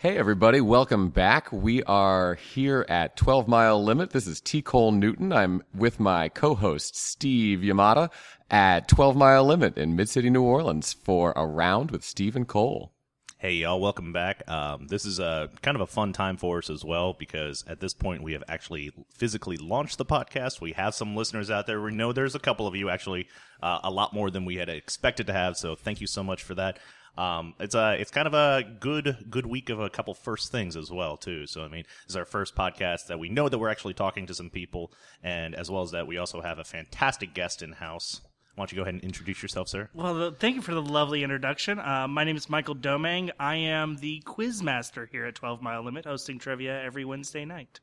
Hey, everybody, welcome back. We are here at 12 Mile Limit. This is T. Cole Newton. I'm with my co host, Steve Yamada, at 12 Mile Limit in Mid City, New Orleans for a round with Steve and Cole. Hey y'all, welcome back. Um, this is a kind of a fun time for us as well because at this point we have actually physically launched the podcast. We have some listeners out there. We know there's a couple of you actually, uh, a lot more than we had expected to have. So thank you so much for that. Um, it's a it's kind of a good good week of a couple first things as well too. So I mean, this is our first podcast that we know that we're actually talking to some people, and as well as that, we also have a fantastic guest in house. Why don't you go ahead and introduce yourself, sir? Well, thank you for the lovely introduction. Uh, my name is Michael Domangue. I am the quiz master here at 12 Mile Limit, hosting trivia every Wednesday night.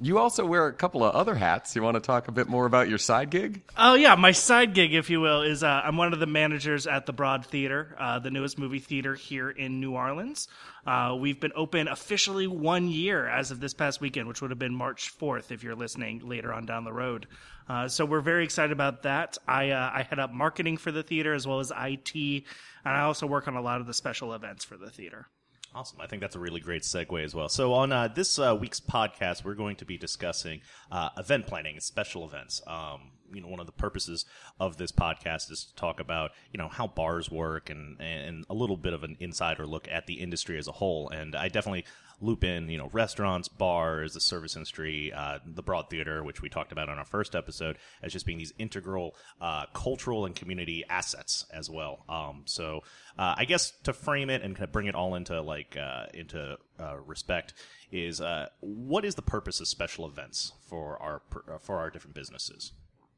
You also wear a couple of other hats. You want to talk a bit more about your side gig? Oh yeah, my side gig, if you will, is uh, I'm one of the managers at the Broad Theater, uh, the newest movie theater here in New Orleans. Uh, we've been open officially one year as of this past weekend, which would have been March 4th if you're listening later on down the road. Uh, so we're very excited about that. I uh, I head up marketing for the theater as well as IT, and I also work on a lot of the special events for the theater. Awesome. I think that's a really great segue as well. So, on uh, this uh, week's podcast, we're going to be discussing uh, event planning and special events. Um, you know, one of the purposes of this podcast is to talk about, you know, how bars work and, and a little bit of an insider look at the industry as a whole. And I definitely loop in, you know, restaurants, bars, the service industry, uh, the Broad Theater, which we talked about on our first episode, as just being these integral uh, cultural and community assets as well. Um, so uh, I guess to frame it and kind of bring it all into like uh, into uh, respect is uh, what is the purpose of special events for our for our different businesses?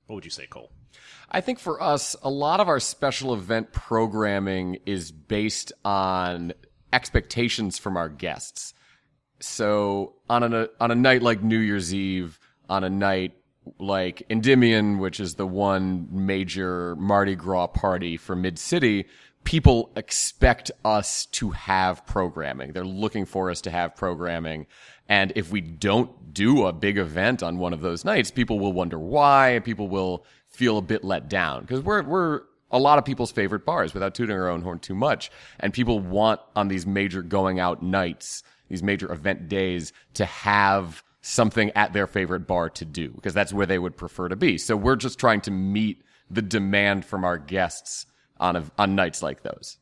What would you say, Cole? I think for us, a lot of our special event programming is based on expectations from our guests. So on a on a night like New Year's Eve, on a night like Endymion, which is the one major Mardi Gras party for Mid City, people expect us to have programming. They're looking for us to have programming. And if we don't do a big event on one of those nights, people will wonder why. People will feel a bit let down because we're, we're a lot of people's favorite bars without tooting our own horn too much. And people want on these major going out nights these major event days to have something at their favorite bar to do because that's where they would prefer to be. So we're just trying to meet the demand from our guests on a, on nights like those.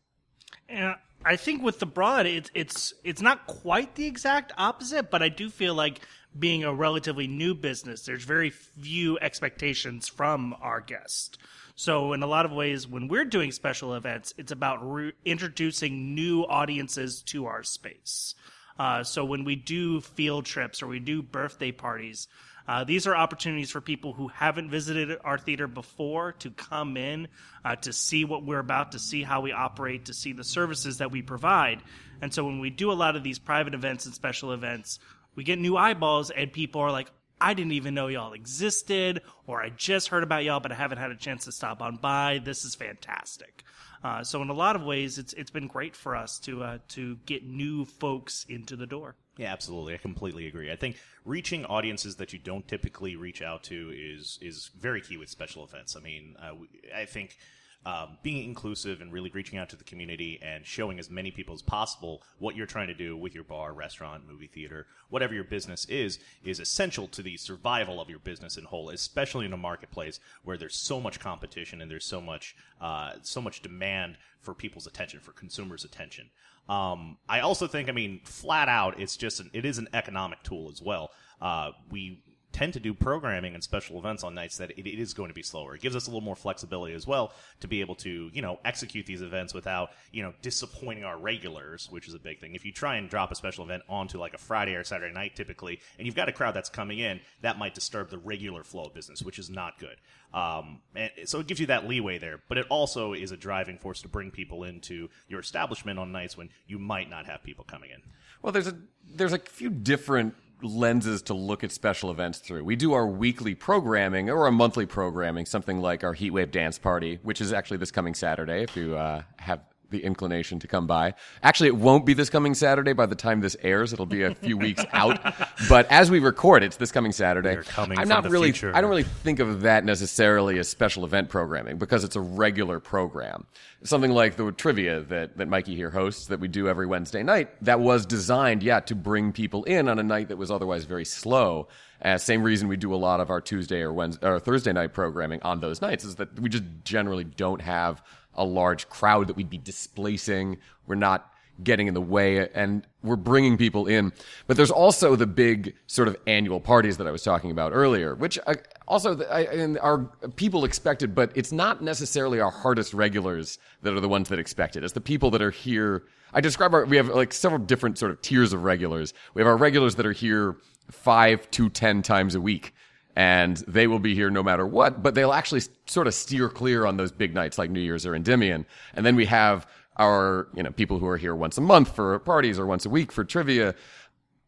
And I think with the broad, it's it's it's not quite the exact opposite, but I do feel like being a relatively new business, there's very few expectations from our guests. So, in a lot of ways, when we're doing special events, it's about re- introducing new audiences to our space. Uh, so when we do field trips or we do birthday parties, uh, these are opportunities for people who haven't visited our theater before to come in, uh, to see what we're about, to see how we operate, to see the services that we provide. And so when we do a lot of these private events and special events, we get new eyeballs, and people are like, I didn't even know y'all existed, or I just heard about y'all, but I haven't had a chance to stop on by. This is fantastic. Uh, so in a lot of ways, it's it's been great for us to uh, to get new folks into the door. Yeah, absolutely. I completely agree. I think reaching audiences that you don't typically reach out to is is very key with special events. I mean, uh, I think um, being inclusive and really reaching out to the community and showing as many people as possible what you're trying to do with your bar, restaurant, movie theater, whatever your business is, is essential to the survival of your business in whole, especially in a marketplace where there's so much competition and there's so much, uh, so much demand for people's attention, for consumers' attention. Um, I also think, I mean, flat out, it's just an, it is an economic tool as well. Uh, we tend to do programming and special events on nights that it, it is going to be slower. It gives us a little more flexibility as well to be able to, you know, execute these events without, you know, disappointing our regulars, which is a big thing. If you try and drop a special event onto like a Friday or Saturday night typically, and you've got a crowd that's coming in, that might disturb the regular flow of business, which is not good. Um, and so it gives you that leeway there, but it also is a driving force to bring people into your establishment on nights when you might not have people coming in. Well, there's a there's a few different lenses to look at special events through. We do our weekly programming or our monthly programming, something like our Heatwave Dance Party, which is actually this coming Saturday. If you uh, have the inclination to come by. Actually, it won't be this coming Saturday. By the time this airs, it'll be a few weeks out. But as we record, it's this coming Saturday. Coming I'm not really. future. I don't really think of that necessarily as special event programming because it's a regular program. Something like the trivia that that Mikey here hosts that we do every Wednesday night. That was designed, yeah, to bring people in on a night that was otherwise very slow. Uh, same reason we do a lot of our Tuesday or Wednesday or Thursday night programming on those nights is that we just generally don't have a large crowd that we'd be displacing. We're not getting in the way and we're bringing people in. But there's also the big sort of annual parties that I was talking about earlier, which uh, also I, our people expected, but it's not necessarily our hardest regulars that are the ones that expect it. It's the people that are here. I describe our, we have like several different sort of tiers of regulars. We have our regulars that are here five to ten times a week and they will be here no matter what, but they'll actually sort of steer clear on those big nights like New Year's or Endymion. And then we have our, you know, people who are here once a month for parties or once a week for trivia.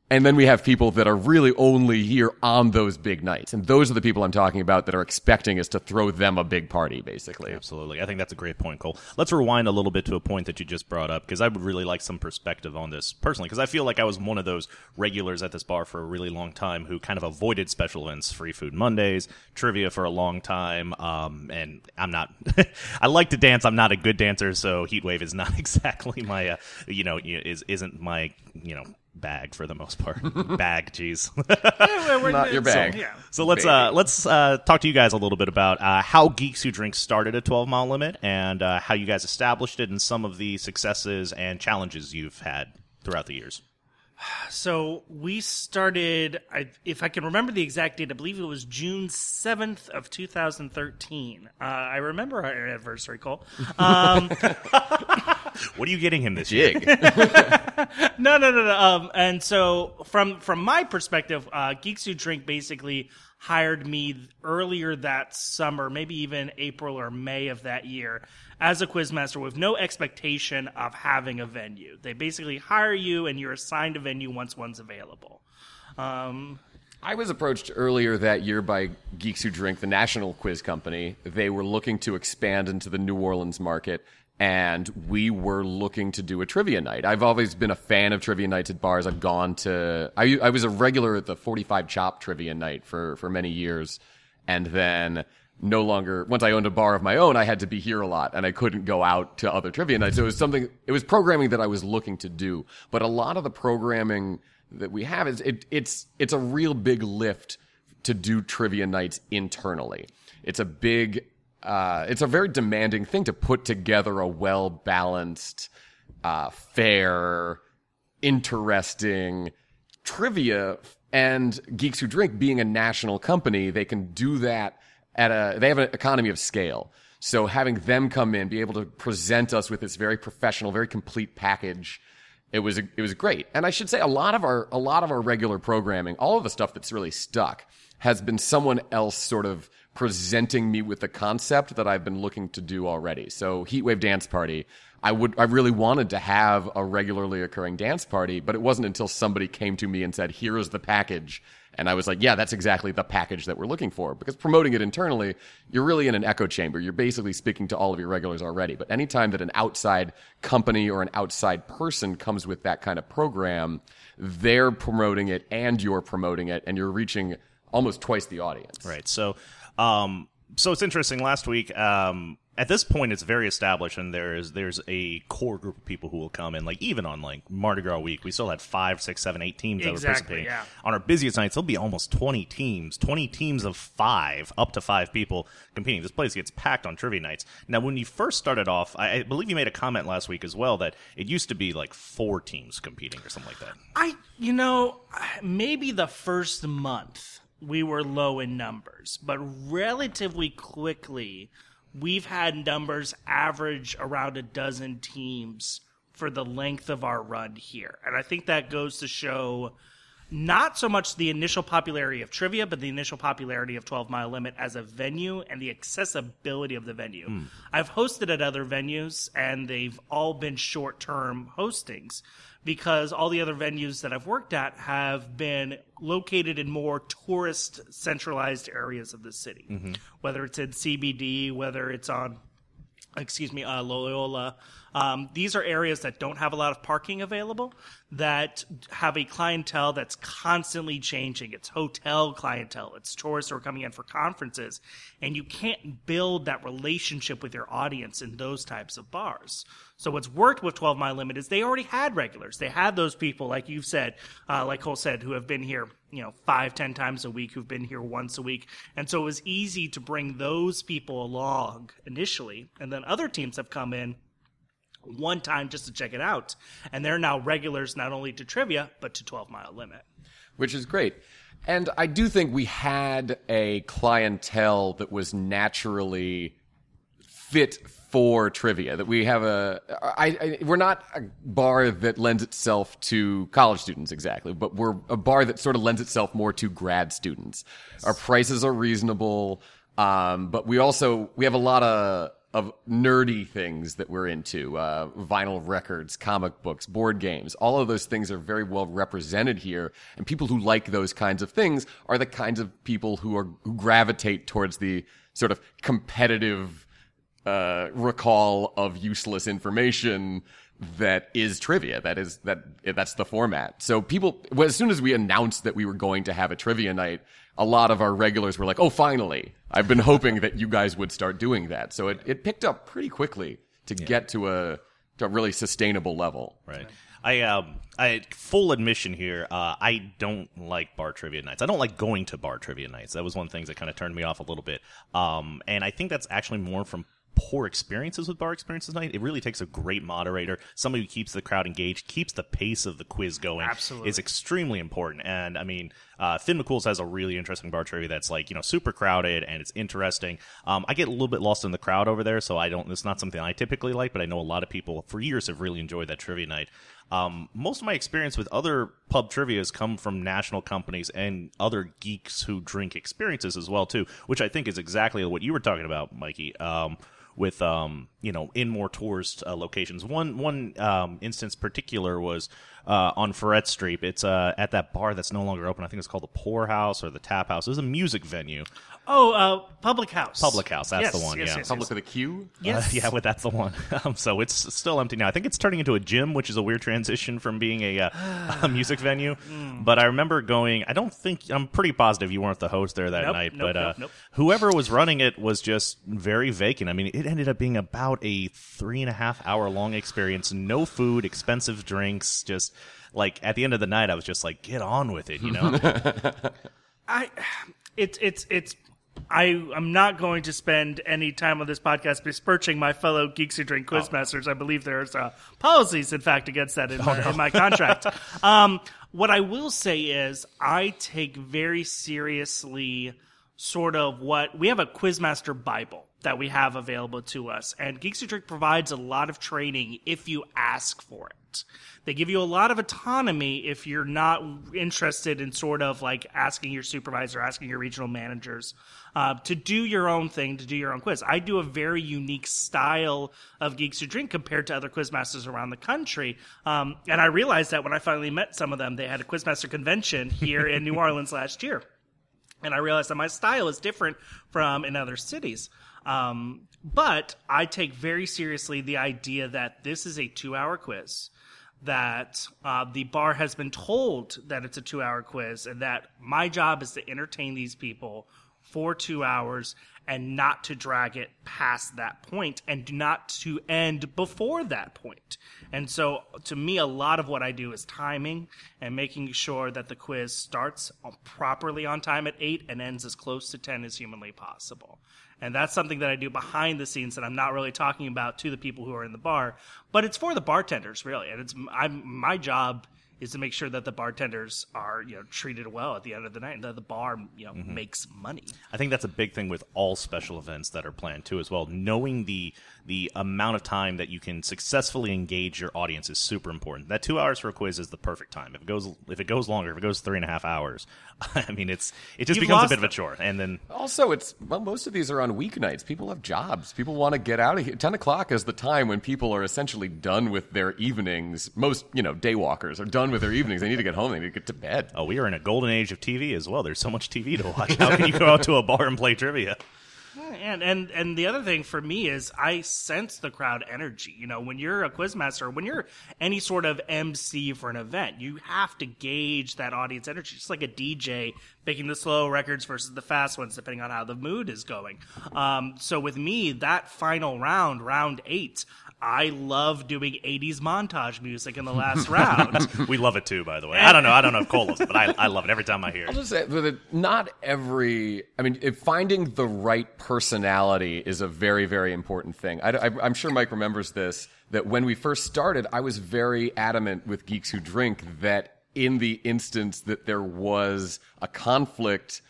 And then we have people that are really only here on those big nights. And those are the people I'm talking about that are expecting us to throw them a big party, basically. Absolutely. I think that's a great point, Cole. Let's rewind a little bit to a point that you just brought up because I would really like some perspective on this personally because I feel like I was one of those regulars at this bar for a really long time who kind of avoided special events, free food Mondays, trivia for a long time. Um, and I'm not, I like to dance. I'm not a good dancer, so Heatwave is not exactly my, uh, you know, is, isn't my, you know, bag for the most part. bag, geez. Not your bag. yeah. So let's uh, let's uh, talk to you guys a little bit about uh, how Geeks Who Drink started a 12 mile limit and uh, how you guys established it and some of the successes and challenges you've had throughout the years. So we started, I, if I can remember the exact date, I believe it was June 7th of 2013. Uh, I remember our anniversary, Cole. Um, What are you getting him this year? Jig. no, no, no, no. Um, and so from from my perspective, uh, Geeks Who Drink basically hired me earlier that summer, maybe even April or May of that year, as a quizmaster with no expectation of having a venue. They basically hire you, and you're assigned a venue once one's available. Um, I was approached earlier that year by Geeks Who Drink, the national quiz company. They were looking to expand into the New Orleans market, and we were looking to do a trivia night. I've always been a fan of trivia nights at bars. I've gone to, I, I was a regular at the 45 Chop trivia night for, for many years, and then no longer, once I owned a bar of my own, I had to be here a lot, and I couldn't go out to other trivia nights. So it was something, it was programming that I was looking to do. But a lot of the programming that we have is it, it's it's a real big lift to do trivia nights internally. It's a big, uh, it's a very demanding thing to put together a well balanced, uh, fair, interesting trivia. And Geeks Who Drink being a national company, they can do that at a. They have an economy of scale. So having them come in, be able to present us with this very professional, very complete package it was it was great. And I should say a lot of our a lot of our regular programming, all of the stuff that's really stuck has been someone else sort of presenting me with the concept that I've been looking to do already. So Heatwave Dance Party, I would I really wanted to have a regularly occurring dance party, but it wasn't until somebody came to me and said, "Here is the package." And I was like, yeah, that's exactly the package that we're looking for. Because promoting it internally, you're really in an echo chamber. You're basically speaking to all of your regulars already. But anytime that an outside company or an outside person comes with that kind of program, they're promoting it and you're promoting it, and you're reaching almost twice the audience. Right. So, um, so it's interesting. Last week, um, at this point, it's very established, and there's there's a core group of people who will come in. Like even on like Mardi Gras week, we still had five, six, seven, eight teams that were participating. yeah. On our busiest nights, there'll be almost twenty teams, twenty teams of five, up to five people competing. This place gets packed on trivia nights. Now, when you first started off, I, I believe you made a comment last week as well that it used to be like four teams competing or something like that. I, you know, maybe the first month we were low in numbers, but relatively quickly we've had numbers average around a dozen teams for the length of our run here. And I think that goes to show not so much the initial popularity of trivia, but the initial popularity of 12 Mile Limit as a venue and the accessibility of the venue. Hmm. I've hosted at other venues, and they've all been short term hostings because all the other venues that I've worked at have been located in more tourist centralized areas of the city, whether it's in CBD, whether it's on excuse me, uh, Loyola, Um, these are areas that don't have a lot of parking available, that have a clientele that's constantly changing. It's hotel clientele, it's tourists who are coming in for conferences, and you can't build that relationship with your audience in those types of bars. So what's worked with 12 Mile Limit is they already had regulars. They had those people, like you've said, uh, like Cole said, who have been here, you know, five, ten times a week, who've been here once a week. And so it was easy to bring those people along initially. And then other teams have come in one time just to check it out. And they're now regulars not only to trivia, but to 12 Mile Limit. which is great. And I do think we had a clientele that was naturally fit for trivia. That we have a, I, I, we're not a bar that lends itself to college students exactly, but we're a bar that sort of lends itself more to grad students. Our prices are reasonable, um, but we also we have a lot of of nerdy things that we're into uh, vinyl records comic books board games all of those things are very well represented here and people who like those kinds of things are the kinds of people who are who gravitate towards the sort of competitive uh, recall of useless information that is trivia. That is that that's the format. So people, as soon as we announced that we were going to have a trivia night, a lot of our regulars were like, "Oh, finally! I've been hoping that you guys would start doing that." So it, it picked up pretty quickly to get to a to a really sustainable level. Right. I um I full admission here. Uh, I don't like bar trivia nights. I don't like going to bar trivia nights. That was one of the things that kind of turned me off a little bit. Um, and I think that's actually more from poor experiences with bar experiences night. It really takes a great moderator, somebody who keeps the crowd engaged, keeps the pace of the quiz going. Absolutely. is extremely important. And I mean, uh, Finn McCool's has a really interesting bar trivia that's like you know super crowded and it's interesting. Um, I get a little bit lost in the crowd over there, so I don't. It's not something I typically like, but I know a lot of people for years have really enjoyed that trivia night. Um, most of my experience with other pub trivias come from national companies and other geeks who drink experiences as well too, which I think is exactly what you were talking about, Mikey. Um, with um, you know in more tourist uh, locations. One one um, instance particular was uh, on Freret Street. It's uh, at that bar that's no longer open. I think it's called the Pour House or the Tap House. It was a music venue. Oh, uh, Publiq House. Publiq House, that's Yes, the one, yes, yeah. yes, Publiq yes. with a Q. Yes. Uh, yeah, but that's the one. Um, so it's still empty now. I think it's turning into a gym, which is a weird transition from being a, uh, a music venue. Hmm. But I remember going. I don't think I'm pretty positive you weren't the host there that Nope, night. nope, but uh, nope, nope. whoever was running it was just very vacant. I mean, it ended up being about a three and a half hour long experience. No food, expensive drinks. Just like at the end of the night, I was just like, get on with it, you know. I, it's it's it's. I am not going to spend any time on this podcast besmirching my fellow geeks who drink Oh. quizmasters. I believe there's uh, policies, in fact, against that in, Oh, my, in my contract. um, what I will say is, I take very seriously sort of what we have a quizmaster bible that we have available to us. And geeks who drink provides a lot of training if you ask for it. They give you a lot of autonomy if you're not interested in sort of like asking your supervisor asking your regional managers uh, to do your own thing to do your own quiz. I do a very unique style of geeks who drink compared to other quizmasters around the country. Um, and i realized that when i finally met some of them they had a quizmaster convention here in new orleans last year. And I realized that my style is different from in other cities. Um, but I take very seriously the idea that this is a two-hour quiz. That uh, the bar has been told that it's a two-hour quiz, and that my job is to entertain these people for two hours and not to drag it past that point and not to end before that point. And so, to me, a lot of what I do is timing and making sure that the quiz starts properly on time at 8 and ends as close to 10 as humanly possible. And that's something that I do behind the scenes that I'm not really talking about to the people who are in the bar, but it's for the bartenders really. And it's I'm, my job is to make sure that the bartenders are you know treated well at the end of the night and that the bar you know mm-hmm. makes money. I think that's a big thing with all special events that are planned too, as well. Knowing the the amount of time that you can successfully engage your audience is super important. That two hours for a quiz is the perfect time. If it goes if it goes longer, if it goes three and a half hours, I mean it's it just You've becomes a bit of a chore. And then Also, it's well, most of these are on weeknights. People have jobs. People want to get out of here. Ten o'clock is the time when people are essentially done with their evenings. Most, you know, daywalkers are done with their evenings. They need to get home. They need to get to bed. oh, we are in a golden age of TV as well. There's so much TV to watch. How can you go out to a bar and play trivia? And and and the other thing for me is I sense the crowd energy. You know, when you're a quizmaster, when you're any sort of MC for an event, you have to gauge that audience energy, just like a DJ picking the slow records versus the fast ones, depending on how the mood is going. Um, so with me, that final round, round eight, I love doing 80s montage music in the last round. we love it too, by the way. I don't know. I don't know if Cole loves it, but I, I love it every time I hear I'll it. just say that not every. I mean, if finding the right personality is a very, very important thing. I, am sure Mike remembers this. That when we first started, I was very adamant with Geeks Who Drink that in the instance that there was a conflict,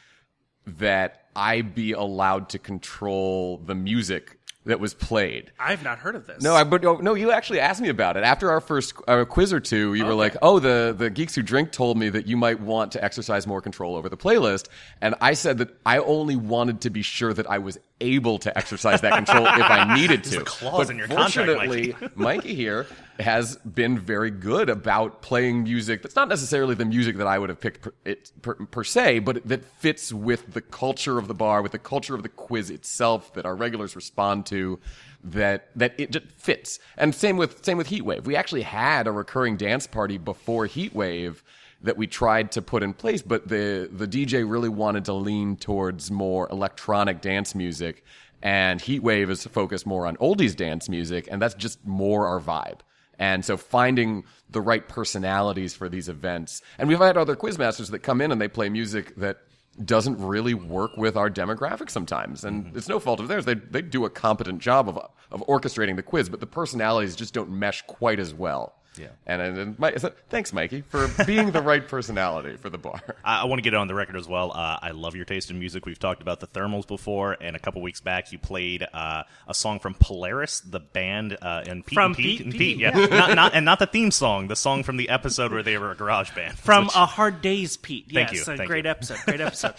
that I be allowed to control the music that was played. I've not heard of this. No, I, but oh, no, you actually asked me about it after our first uh, quiz or two. You were like, "Oh, the the geeks who drink told me that you might want to exercise more control over the playlist," and I said that I only wanted to be sure that I was able to exercise that control if I needed to. a clause but in your contract, fortunately, Mikey here has been very good about playing music that's not necessarily the music that I would have picked per, it, per, per se, but that fits with the culture of the bar, with the culture of the quiz itself that our regulars respond to. That that it just fits, and same with same with Heatwave. We actually had a recurring dance party before Heatwave that we tried to put in place, but the the DJ really wanted to lean towards more electronic dance music, and Heatwave is focused more on oldies dance music, and that's just more our vibe. And so finding the right personalities for these events, and we've had other quizmasters that come in and they play music that doesn't really work with our demographic sometimes, and mm-hmm. it's no fault of theirs. They they do a competent job of of orchestrating the quiz, but the personalities just don't mesh quite as well. Yeah. And, and, and Mike, so thanks, Mikey, for being the right personality for the bar. I, I want to get it on the record as well. Uh, I love your taste in music. We've talked about the Thermals before, and a couple weeks back you played uh, a song from Polaris, the band, uh, and Pete From and Pete, Pete and Pete, Pete, yeah, not, not and not the theme song, the song from the episode where they were a garage band. From which- a hard day's Pete. Thank yes, you, a thank great you. episode. Great episode.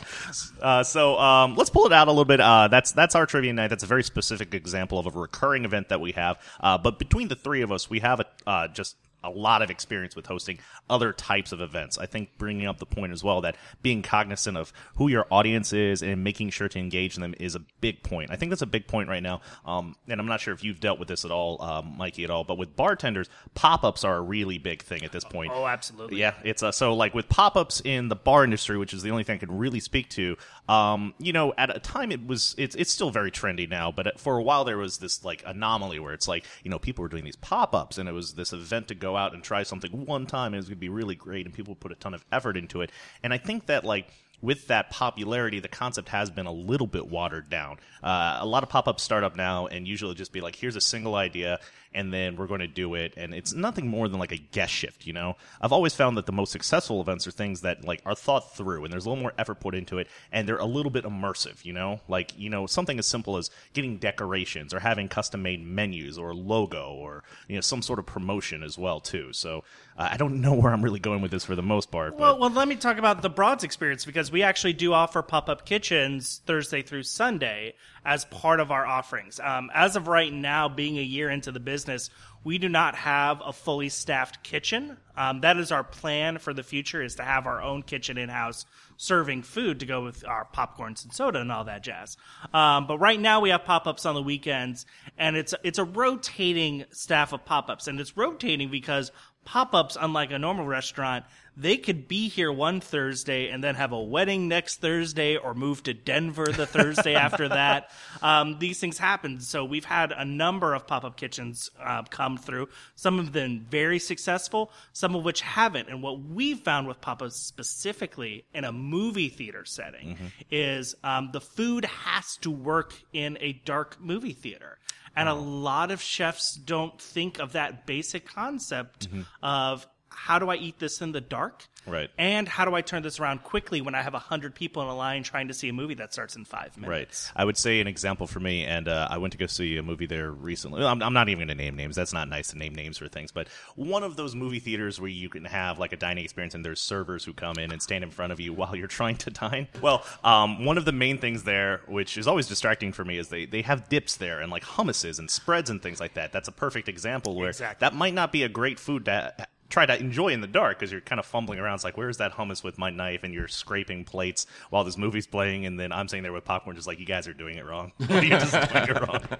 Uh, so um, let's pull it out a little bit. Uh, that's that's our trivia night. That's a very specific example of a recurring event that we have. Uh, but between the three of us, we have a, uh, just a lot of experience with hosting other types of events. I think bringing up the point as well that being cognizant of who your audience is and making sure to engage them is a big point. I think that's a big point right now. Um, and I'm not sure if you've dealt with this at all, um, Mikey, at all, but with bartenders, pop ups are a really big thing at this point. Oh, absolutely. Yeah, it's uh, so like with pop ups in the bar industry, which is the only thing I can really speak to. Um, you know, at a time it was it's it's still very trendy now, but for a while there was this like anomaly where it's like you know people were doing these pop ups and it was this event to go out and try something one time and it was going to be really great and people put a ton of effort into it. And I think that like with that popularity, the concept has been a little bit watered down. Uh, a lot of pop ups start up now and usually just be like, here's a single idea, and then we're going to do it. And it's nothing more than like a guest shift, you know? I've always found that the most successful events are things that like are thought through and there's a little more effort put into it and they're a little bit immersive, you know? Like, you know, something as simple as getting decorations or having custom made menus or logo or, you know, some sort of promotion as well, too. So uh, I don't know where I'm really going with this for the most part. But Well, well, let me talk about the Broads experience because we actually do offer pop up kitchens Thursday through Sunday as part of our offerings. Um, as of right now, being a year into the business, we do not have a fully staffed kitchen. Um, that is our plan for the future: is to have our own kitchen in house, serving food to go with our popcorns and soda and all that jazz. Um, but right now, we have pop ups on the weekends, and it's it's a rotating staff of pop ups, and it's rotating because pop ups, unlike a normal restaurant, they could be here one Thursday and then have a wedding next Thursday or move to Denver the Thursday after that. Um, these things happen. So we've had a number of pop up kitchens uh, come through. Some have been very successful, some of which haven't. And what we've found with pop ups specifically in a movie theater setting is um, the food has to work in a dark movie theater. And a lot of chefs don't think of that basic concept mm-hmm. of how do I eat this in the dark? Right. And how do I turn this around quickly when I have 100 people in a line trying to see a movie that starts in five minutes? Right. I would say an example for me, and uh, I went to go see a movie there recently. I'm, I'm not even going to name names. That's not nice to name names for things. But one of those movie theaters where you can have like a dining experience, and there's servers who come in and stand in front of you while you're trying to dine. Well, um, one of the main things there, which is always distracting for me, is they they have dips there and like hummuses and spreads and things like that. That's a perfect example where Exactly. that might not be a great food to try to enjoy in the dark because you're kind of fumbling around. It's like, where's that hummus with my knife? And you're scraping plates while this movie's playing, and then I'm sitting there with popcorn, just like, you guys are doing it wrong. what are you just doing it wrong?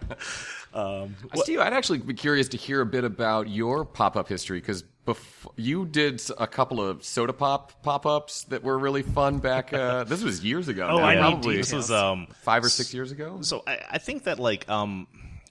Um, Steve, I'd actually be curious to hear a bit about your pop-up history because bef- you did a couple of soda pop pop-ups that were really fun back. Uh, this was years ago. Oh, now, I probably this was um, five or six years ago. So I, I think that like um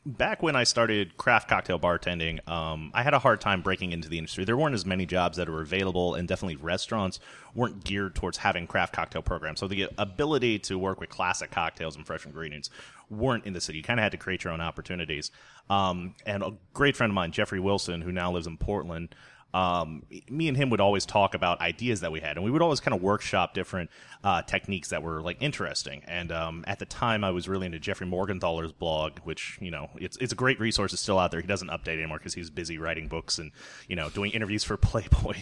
back when I started craft cocktail bartending, um, I had a hard time breaking into the industry. There weren't as many jobs that were available, and definitely restaurants weren't geared towards having craft cocktail programs. So the ability to work with classic cocktails and fresh ingredients weren't in the city. You kind of had to create your own opportunities. Um, and a great friend of mine, Jeffrey Wilson, who now lives in Portland. Um, me and him would always talk about ideas that we had, and we would always kind of workshop different uh, techniques that were like interesting. And um, at the time, I was really into Jeffrey Morgenthaler's blog, which you know it's it's a great resource. It's still out there. He doesn't update anymore because he's busy writing books and you know doing interviews for Playboy.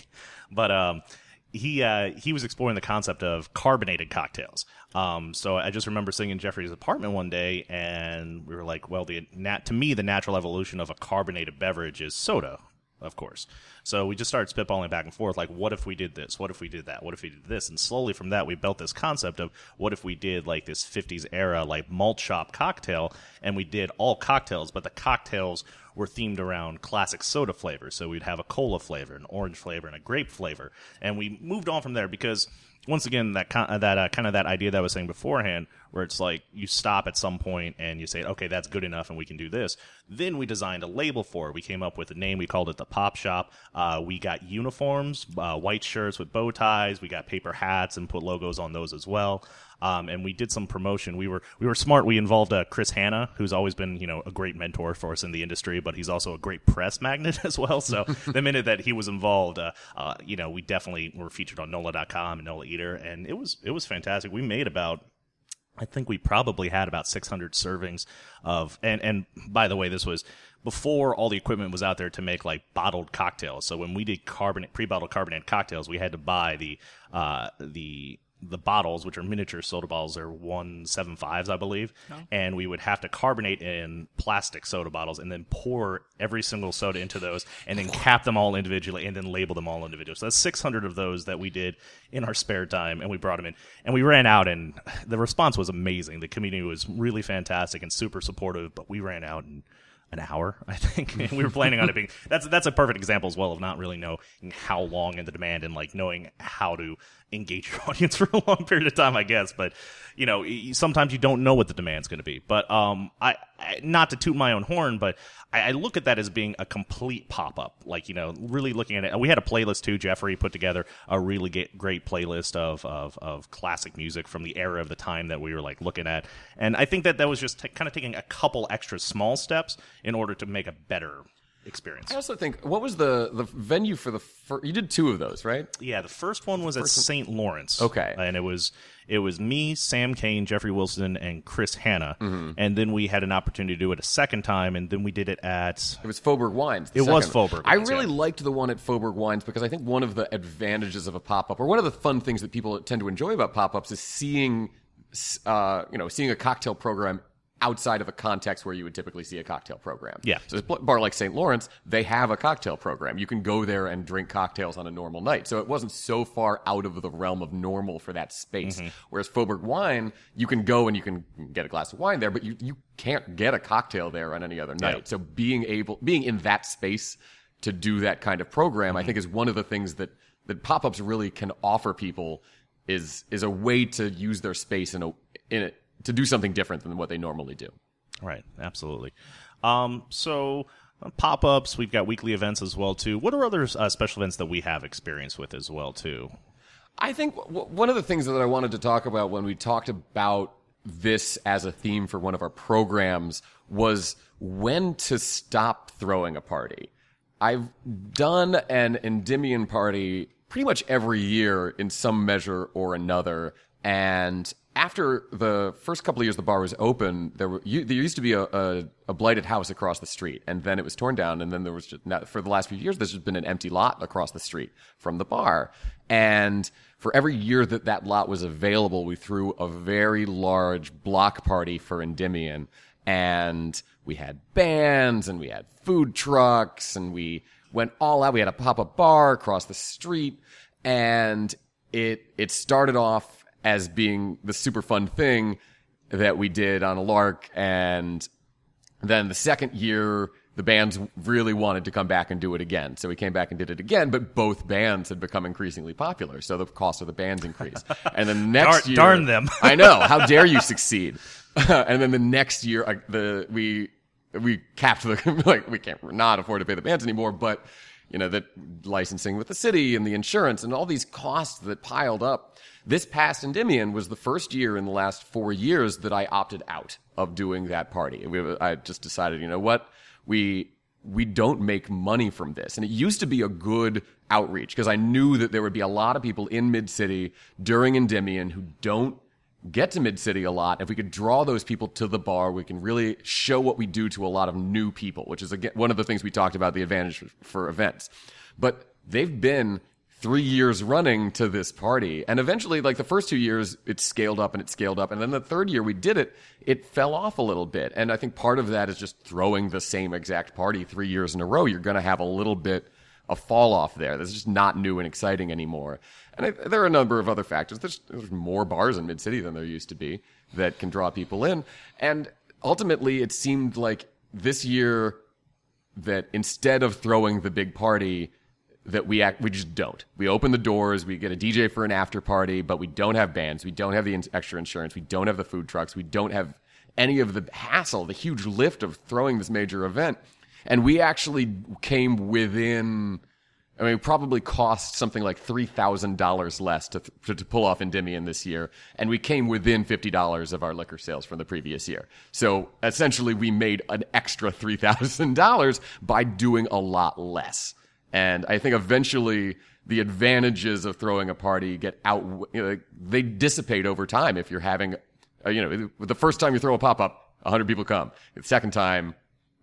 But um, he uh, he was exploring the concept of carbonated cocktails. Um, so I just remember sitting in Jeffrey's apartment one day, and we were like, "Well, the nat- to me, the natural evolution of a carbonated beverage is soda, of course." So we just started spitballing back and forth, like, "What if we did this? What if we did that? What if we did this?" And slowly from that, we built this concept of what if we did like this '50s era like malt shop cocktail, and we did all cocktails, but the cocktails were themed around classic soda flavors. So we'd have a cola flavor, an orange flavor, and a grape flavor. And we moved on from there because once again that con- that uh, kind of that idea that I was saying beforehand, where it's like you stop at some point and you say, okay, that's good enough, and we can do this. Then we designed a label for it. We came up with a name. We called it the Pop Shop. Uh, we got uniforms, uh, white shirts with bow ties. We got paper hats and put logos on those as well. Um, and we did some promotion. We were we were smart. We involved uh, Chris Hannah, who's always been you know a great mentor for us in the industry, but he's also a great press magnet as well. So the minute that he was involved, uh, uh, you know, we definitely were featured on NOLA.com and NOLA Eater, and it was it was fantastic. We made about I think we probably had about 600 servings of, and, and by the way, this was before all the equipment was out there to make like bottled cocktails. So when we did carbonate, pre-bottled carbonated cocktails, we had to buy the, uh, the, the bottles, which are miniature soda bottles, are one seven fives, I believe, oh. and we would have to carbonate in plastic soda bottles and then pour every single soda into those, and then cap them all individually, and then label them all individually. So that's six hundred of those that we did in our spare time, and we brought them in, and we ran out, and the response was amazing. The community was really fantastic and super supportive, but we ran out and an hour, I think. And we were planning on it being that's that's a perfect example as well of not really knowing how long in the demand and like knowing how to engage your audience for a long period of time, I guess. But you know, sometimes you don't know what the demand's going to be. But um, I, I not to toot my own horn, but I, I look at that as being a complete pop up. Like you know, really looking at it. We had a playlist too. Jeffrey put together a really get, great playlist of, of of classic music from the era of the time that we were like looking at. And I think that that was just t- kind of taking a couple extra small steps in order to make a better experience. I also think what was the the venue for the fir- you did two of those right? Yeah, the first one was at St. Lawrence. Okay. and it was it was me, Sam Kane, Jeffrey Wilson, and Chris Hannah, Mm-hmm. and then we had an opportunity to do it a second time, and then we did it at It was Faubourg Wines. the It was second. Faubourg I Wines, really yeah. liked the one at Faubourg Wines because I think one of the advantages of a pop up, or one of the fun things that people tend to enjoy about pop ups, is seeing, uh, you know, seeing a cocktail program outside of a context where you would typically see a cocktail program. Yeah. So this bar like St. Lawrence, they have a cocktail program. You can go there and drink cocktails on a normal night. So it wasn't so far out of the realm of normal for that space. Mm-hmm. Whereas Faubourg Wine, you can go and you can get a glass of wine there, but you, you can't get a cocktail there on any other night. Yeah. So being able, being in that space to do that kind of program, I think is one of the things that, that pop-ups really can offer people is, is a way to use their space in a, in it, to do something different than what they normally do. right, absolutely. Um, so uh, pop ups, we've got weekly events as well too. What are other uh, special events that we have experience with as well too? I think w- one of the things that I wanted to talk about when we talked about this as a theme for one of our programs was when to stop throwing a party. I've done an Endymion party pretty much every year in some measure or another. And after the first couple of years the bar was open, there were there used to be a, a, a blighted house across the street, and then it was torn down, and then there was just now, for the last few years there's just been an empty lot across the street from the bar, and for every year that that lot was available, we threw a very large block party for Endymion, and we had bands and we had food trucks and we went all out. We had a pop up bar across the street, and it it started off as being the super fun thing that we did on a lark, and then the second year the bands really wanted to come back and do it again. So we came back and did it again, but both bands had become increasingly popular. So the cost of the bands increased. And then the next Darn- year. darn them. I know. How dare you succeed? and then the next year, uh, the, we, we capped the, like, we can't not afford to pay the bands anymore, but, you know, that licensing with the city and the insurance and all these costs that piled up. This past Endymion was the first year in the last four years that I opted out of doing that party. We, I just decided, you know what? We, we don't make money from this. And it used to be a good outreach because I knew that there would be a lot of people in Mid City during Endymion who don't get to Mid City a lot. If we could draw those people to the bar, we can really show what we do to a lot of new people, which is again one of the things we talked about the advantage for events. But they've been three years running to this party. And eventually, like the first two years, it scaled up and it scaled up. And then the third year we did it, it fell off a little bit. And I think part of that is just throwing the same exact party three years in a row. You're going to have a little bit of fall off there. That's just not new and exciting anymore. And I, there are a number of other factors. There's, there's more bars in Mid City than there used to be that can draw people in. And ultimately, it seemed like this year that instead of throwing the big party, that we act, we just don't. We open the doors, we get a DJ for an after party, but we don't have bands, we don't have the in- extra insurance, we don't have the food trucks, we don't have any of the hassle, the huge lift of throwing this major event. And we actually came within, I mean, it probably cost something like $3,000 less to, to, to pull off Endymion this year. And we came within $50 of our liquor sales from the previous year. So essentially we made an extra $3,000 by doing a lot less. And I think eventually the advantages of throwing a party get out, you know, they dissipate over time. If you're having, uh, you know, the first time you throw a pop up, 100 people come. The second time,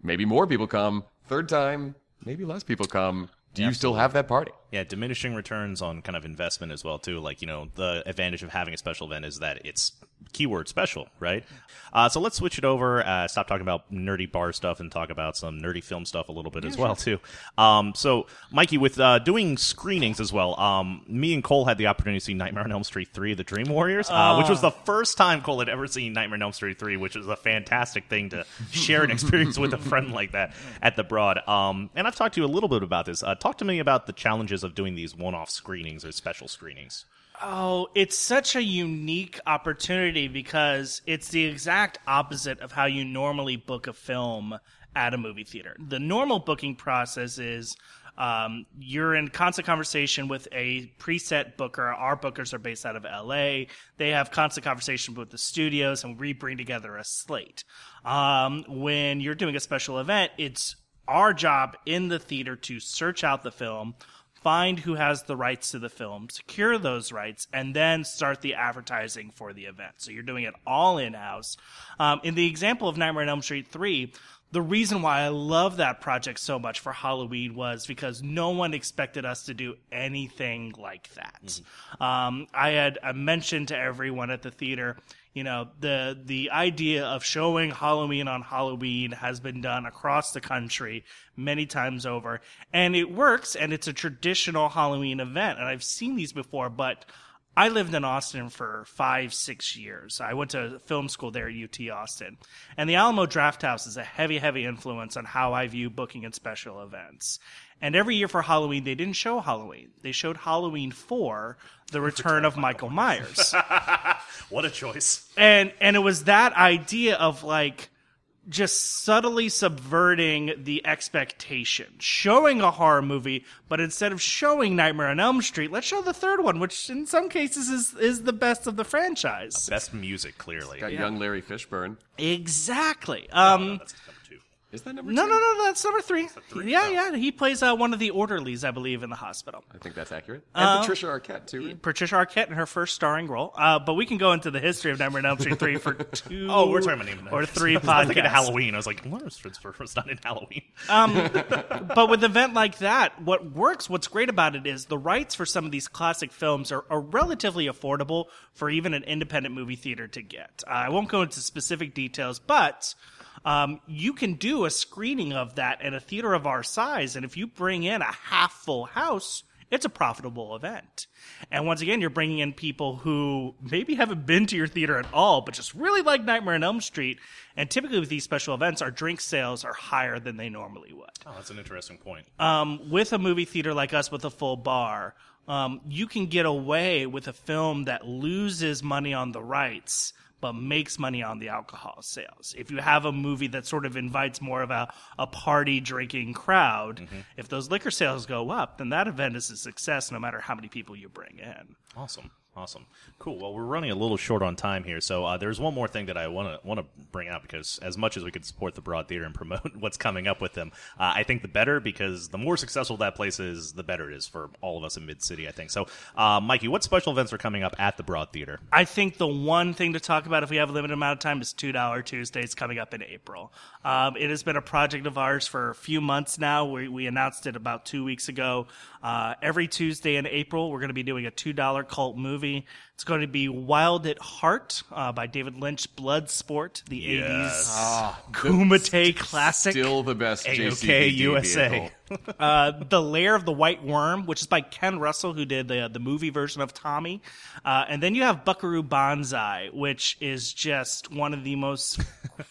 maybe more people come. Third time, maybe less people come. Do you still have that party? Yeah, diminishing returns on kind of investment as well too. Like you know, the advantage of having a special event is that it's keyword special, right? Uh, so let's switch it over. Uh, stop talking about nerdy bar stuff and talk about some nerdy film stuff a little bit as well too. Um, so Mikey, with uh, doing screenings as well, um, me and Cole had the opportunity to see Nightmare on Elm Street three: The Dream Warriors, uh, which was the first time Cole had ever seen Nightmare on Elm Street three, which was a fantastic thing to share an experience with a friend like that at the Broad. Um, and I've talked to you a little bit about this. Uh, talk to me about the challenges of doing these one-off screenings or special screenings. Oh, it's such a unique opportunity because it's the exact opposite of how you normally book a film at a movie theater. The normal booking process is um, you're in constant conversation with a preset booker. Our bookers are based out of LA. They have constant conversation with the studios, and we bring together a slate. Um, when you're doing a special event, it's our job in the theater to search out the film, find who has the rights to the film, secure those rights, and then start the advertising for the event. So you're doing it all in house. Um, in the example of Nightmare on Elm Street 3, the reason why I love that project so much for Halloween was because no one expected us to do anything like that. Um, I had I mentioned to everyone at the theater, you know, the the idea of showing Halloween on Halloween has been done across the country many times over, and it works, and it's a traditional Halloween event, and I've seen these before, but I lived in Austin for five, six years. I went to film school there at UT Austin. And the Alamo Drafthouse is a heavy, heavy influence on how I view booking and special events. And every year for Halloween, they didn't show Halloween. They showed Halloween 4, The Return of Michael Myers. What a choice! and and it was that idea of like just subtly subverting the expectation showing a horror movie but instead of showing nightmare on elm street let's show the third one which in some cases is is the best of the franchise Best music, clearly. Got young Larry Fishburne. exactly um That's number two. Is that number no two? no no that's number three, three? yeah Oh. yeah he plays uh, one of the orderlies i believe in the hospital I think that's accurate. And Patricia Arquette, too. right? Patricia Arquette in her first starring role, uh, but we can go into the history of Nightmare on Elm Street three for two. Oh, we're talking about Nightmare three I was thinking podcasts. of Halloween. I was like, Laurence Fishburne was not in Halloween. but with an event like that, what works, what's great about it is the rights for some of these classic films are, are relatively affordable for even an independent movie theater to get. Uh, I won't go into specific details, but um, you can do a screening of that at a theater of our size. And if you bring in a half full house, it's a profitable event. And once again, you're bringing in people who maybe haven't been to your theater at all, but just really like Nightmare on Elm Street. And typically with these special events, our drink sales are higher than they normally would. Oh, that's an interesting point. Um, with a movie theater like us with a full bar, um, you can get away with a film that loses money on the rights but makes money on the alcohol sales. If you have a movie that sort of invites more of a, a party drinking crowd, Mm-hmm. if those liquor sales go up, then that event is a success no matter how many people you bring in. Awesome. Awesome. Cool. Well, we're running a little short on time here, so uh, there's one more thing that I want to want to bring out because as much as we could support the Broad Theater and promote what's coming up with them, uh, I think the better because the more successful that place is, the better it is for all of us in Mid City. I think so. Uh, Mikey, what special events are coming up at the Broad Theater? I think the one thing to talk about if we have a limited amount of time is two dollar Tuesdays coming up in April. Um, it has been a project of ours for a few months now. We, we announced it about two weeks ago. Uh, every Tuesday in April, we're going to be doing a two dollar cult movie. It's going to be Wild at Heart uh, by David Lynch, Bloodsport, the Yes. '80s Kumite classic. Still the best AOK JCVD USA. vehicle. uh, the Lair of the White Worm, which is by Ken Russell, who did the the movie version of Tommy, uh, and then you have Buckaroo Banzai, which is just one of the most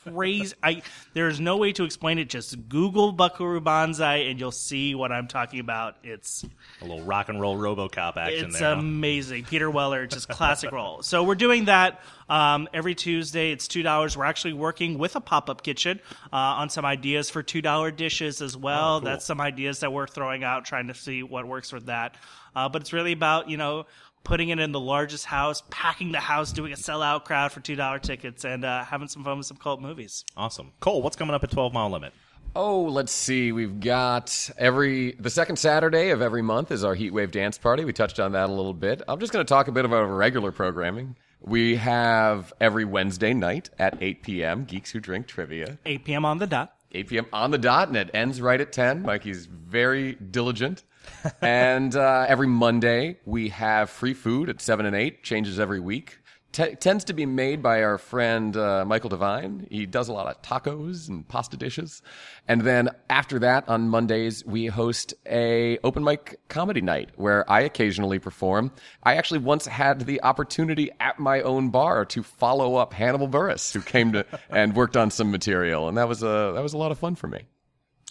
crazy. I there is no way to explain it. Just Google Buckaroo Banzai, and you'll see what I'm talking about. It's A little rock and roll RoboCop action it's there. huh? amazing. Peter Weller, just classic role. So we're doing that um, every Tuesday. It's two dollars. We're actually working with a pop up kitchen uh, on some ideas for two dollar dishes as well. Oh, cool. That's some ideas that we're throwing out, trying to see what works with that. Uh, but it's really about you know putting it in the largest house, packing the house, doing a sellout crowd for two dollar tickets, and uh, having some fun with some cult movies. Awesome. Cole, what's coming up at 12 Mile Limit? Oh, let's see. We've got every the second Saturday of every month is our Heatwave dance party. We touched on that a little bit. I'm just going to talk a bit about our regular programming. We have every Wednesday night at 8 p.m. Geeks Who Drink Trivia. 8 p.m. on the dot. 8 p.m. on the dot, and it ends right at 10. Mikey's very diligent. and uh, every Monday, we have free food at 7 and 8, changes every week. T- tends to be made by our friend uh, Michael Devine. He does a lot of tacos and pasta dishes. And then after that, on Mondays, we host a open mic comedy night where I occasionally perform. I actually once had the opportunity at my own bar to follow up Hannibal Buress, who came to and worked on some material, and that was a that was a lot of fun for me.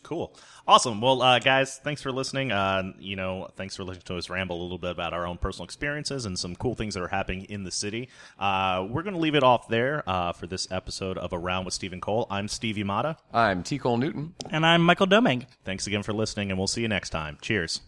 Cool. Awesome. Well, uh, guys, thanks for listening. Uh, you know, thanks for listening to us ramble a little bit about our own personal experiences and some cool things that are happening in the city. Uh, we're going to leave it off there uh, for this episode of A Round with Steve and Cole. I'm Steve Yamada. I'm T. Cole Newton. And I'm Michael Domangue. Thanks again for listening, and we'll see you next time. Cheers.